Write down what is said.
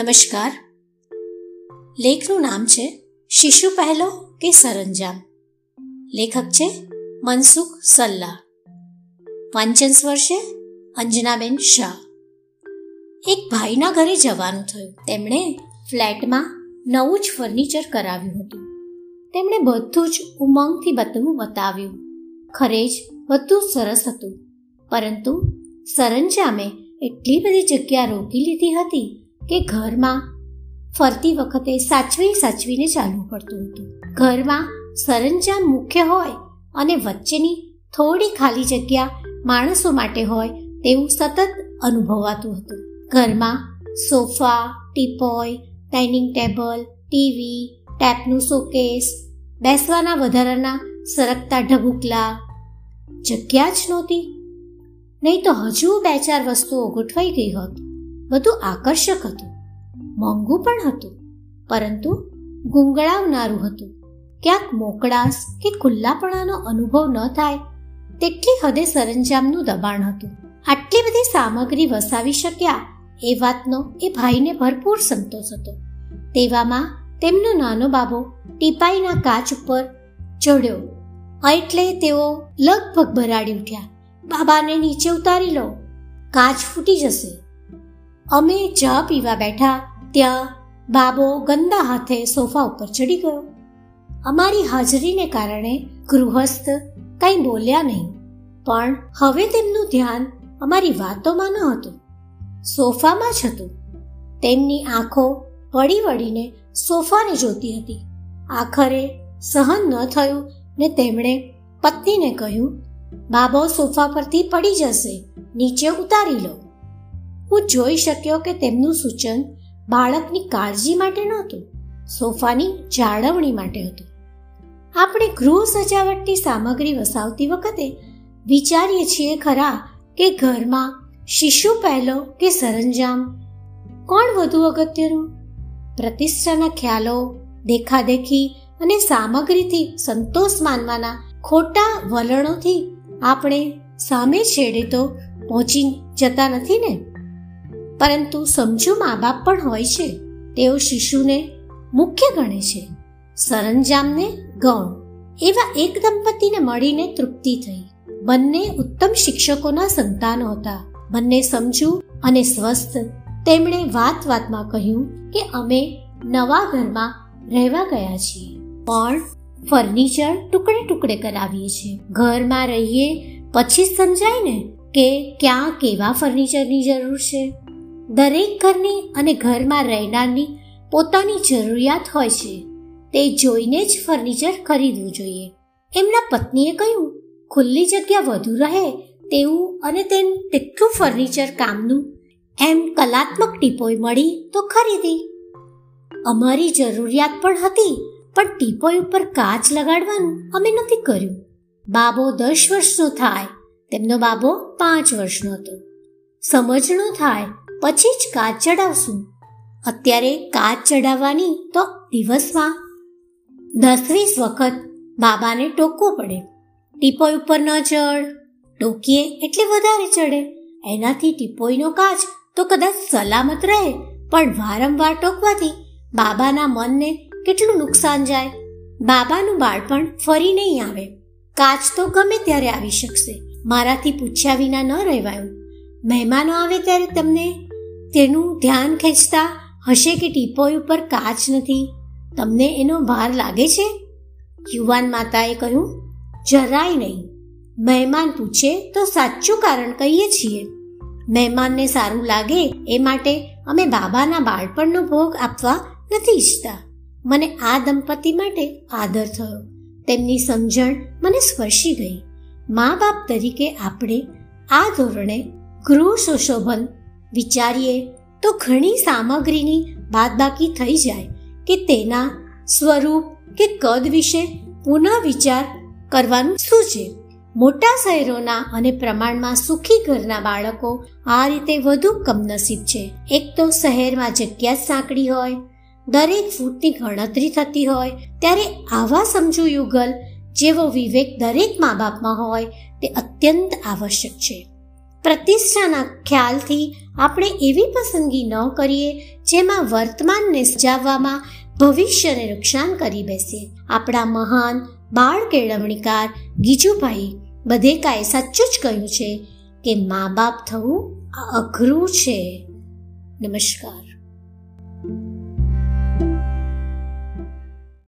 નમસ્કાર. લેખનું નામ છે શિશુ પહેલો કે સરંજામ. લેખક છે મનસુખ સલ્લા. વાંચન સ્વર અંજનાબેન શાહ. એક ભાઈના ઘરે જવાનું થયું. તેમણે ફ્લેટમાં નવું જ ફર્નિચર કરાવ્યું હતું. તેમણે બધું જ ઉમંગથી બધું બતાવ્યું. ખરે જ બધું સરસ હતું. પરંતુ સરંજામે એટલી બધી જગ્યા રોકી લીધી હતી કે ઘરમાં ફરતી વખતે સાચવી સાચવીને ચાલવું પડતું હતું. ઘરમાં સરંજામ મુખ્ય હોય અને વચ્ચેની થોડી ખાલી જગ્યા માણસો માટે હોય તેવું સતત અનુભવાતું હતું. ઘરમાં sofa, teapoy, dining table, TV, ટેપનું showcase, બેસવાના વધારાના સરકતા ઢબુકલા, જગ્યા જ નહોતી. નહીં તો હજુ બે ચાર વસ્તુઓ ગોઠવાઈ ગઈ હોત. બધું આકર્ષક હતું. મોંઘું પણ હતું, પરંતુ ગુંગળાવનારું હતું. ક્યાંક મોકળાશ કે ખુલ્લાપણાનો અનુભવ ન થાય, તેટલી હદે સરંજામનું દબાણ હતું. આટલી બધી સામગ્રી વસાવી શક્યા એ વાતનો એ ભાઈને ભરપૂર સંતોષ હતો. તેવામાં તેમનો નાનો બાબો ટીપાઈના કાચ ઉપર ચડ્યો. એટલે તેઓ લગભગ ભરાડી ઉઠ્યા. બાબાને નીચે ઉતારી લો. કાચ ફૂટી જશે. અમે ચા પીવા બેઠા ત્યાં બાબો ગંદા હાથે સોફા ઉપર ચડી ગયો. અમારી હાજરીને કારણે ગૃહસ્થ કંઈ બોલ્યા નહીં, પણ હવે તેમનું ધ્યાન અમારી વાતોમાં ન હતું. સોફામાં જ હતું. તેમની આંખો વળી વળીને સોફાને જોતી હતી. આખરે સહન ન થયું ને તેમણે પત્નીને કહ્યું, બાબો, સોફા પરથી પડી જશે, નીચે ઉતારી લો. હું જોઈ શક્યો કે તેમનું સૂચન બાળકની કાળજી માટે નહોતું, સોફાની જાળવણી માટે હતું. આપણે ગૃહ સજાવટની સામગ્રી વસાવતી વખતે વિચારીએ છીએ ખરા કે ઘરમાં શિશુ પહેલો કે સરંજામ? કોણ વધુ અગત્યનું? પ્રતિષ્ઠાના ખ્યાલો, દેખાદેખી અને સામગ્રીથી સંતોષ માનવાના ખોટા વલણોથી આપણે સામે છેડે તો પહોંચી જતા નથી ને? પરંતુ સમજુ મા બાપ પણ હોય છે. તેઓ શિશુને, મુખ્ય ગણે છે. સરંજામને ગૌણ, એવા એક દંપતીને મળીને તૃપ્તિ થઈ. બંને ઉત્તમ શિક્ષકોના સંતાનો હતા. બંને સમજુ અને સ્વસ્થ. તેમણે વાત વાતમાં કહ્યું કે અમે નવા ઘરમાં રહેવા ગયા છીએ. પણ ફર્નિચર ટુકડે ટુકડે કરાવીએ છીએ. ઘરમાં રહીએ, પછી સમજાય ને કે ક્યાં કેવા ફર્નિચરની જરૂર છે. દરેક ઘરની અને ઘરમાં રહેનારની પોતાની જરૂરિયાત હોય છે, તે જોઈને જ ફર્નિચર ખરીદવું જોઈએ. એમના પત્નીએ કહ્યું, ખુલ્લી જગ્યા વધુ રહે તેવું અને તેમ તેટલું ફર્નિચર કામનું એમ કલાત્મક ટીપોય મળી તો ખરીદી. અમારી જરૂરિયાત પણ હતી, પણ ટીપોય ઉપર કાચ લગાડવાનું અમે નથી કર્યું. બાબો દસ વર્ષનો થાય, તેમનો બાબો પાંચ વર્ષનો હતો. સમજણો થાય પછી જ કાચ ચડાવશું અત્યારે કાચ ચડાવવાની તો દિવસમાં દસ વીસ વખત બાબાને ટોકવું પડે. ટીપોય ઉપર ન ચડ ટોકીએ એટલે વધારે ચડે એનાથી ટીપોઈનો કાચ તો કદાચ સલામત રહે, પણ વારંવાર ટોકવાથી બાબાના મનને કેટલું નુકસાન જાય? બાબાનું બાળપણ ફરી નહીં આવે. કાચ તો ગમે ત્યારે આવી શકશે. મારાથી પૂછ્યા વિના ન રહેવાયું. મહેમાનો આવે ત્યારે તમને તેનું ધ્યાન ખેંચતા હશે કે ટીપોય ઉપર કાચ નથી? તમને એનો ભાર લાગે છે? યુવાન માતાએ કહ્યું, જરાય નહીં. મહેમાન પૂછે તો સાચું કારણ કહીએ છીએ. મહેમાનને સારું લાગે એ માટે અમે બાબાના બાળપણનો ભોગ આપવા નથી ઈચ્છતા. મને આ દંપતી માટે આદર થયો. તેમની સમજણ મને સ્પર્શી ગઈ. મા બાપ તરીકે આપણે આ ધોરણે ગૃહ સુશોભન વિચારીએ તો ઘણી સામગ્રીની બાદબાકી થઈ જાય કે તેના સ્વરૂપ કે કદ વિશે પુનઃ વિચાર કરવાનું શું છે? મોટા શહેરોના અને પ્રમાણમાં સુખી ઘરના બાળકો આ રીતે વધુ કમનસીબ છે. એક તો શહેરમાં જગ્યા જ સાંકડી હોય, દરેક ફૂટની ગણતરી થતી હોય, ત્યારે આવા સમજુ યુગલ જેવો વિવેક દરેક મા બાપમાં હોય તે અત્યંત આવશ્યક છે. પ્રતિષ્ઠાના ખ્યાલથી આપણે એવી પસંદગી ન કરીએ જેમાં વર્તમાનને સજાવવામાં ભવિષ્યને નુકસાન કરી બેસીએ આપણા મહાન બાળ કેળવણીકાર ગીજુભાઈ બધેકાએ સાચું જ કહ્યું છે કે મા બાપ થવું અઘરું છે. નમસ્કાર.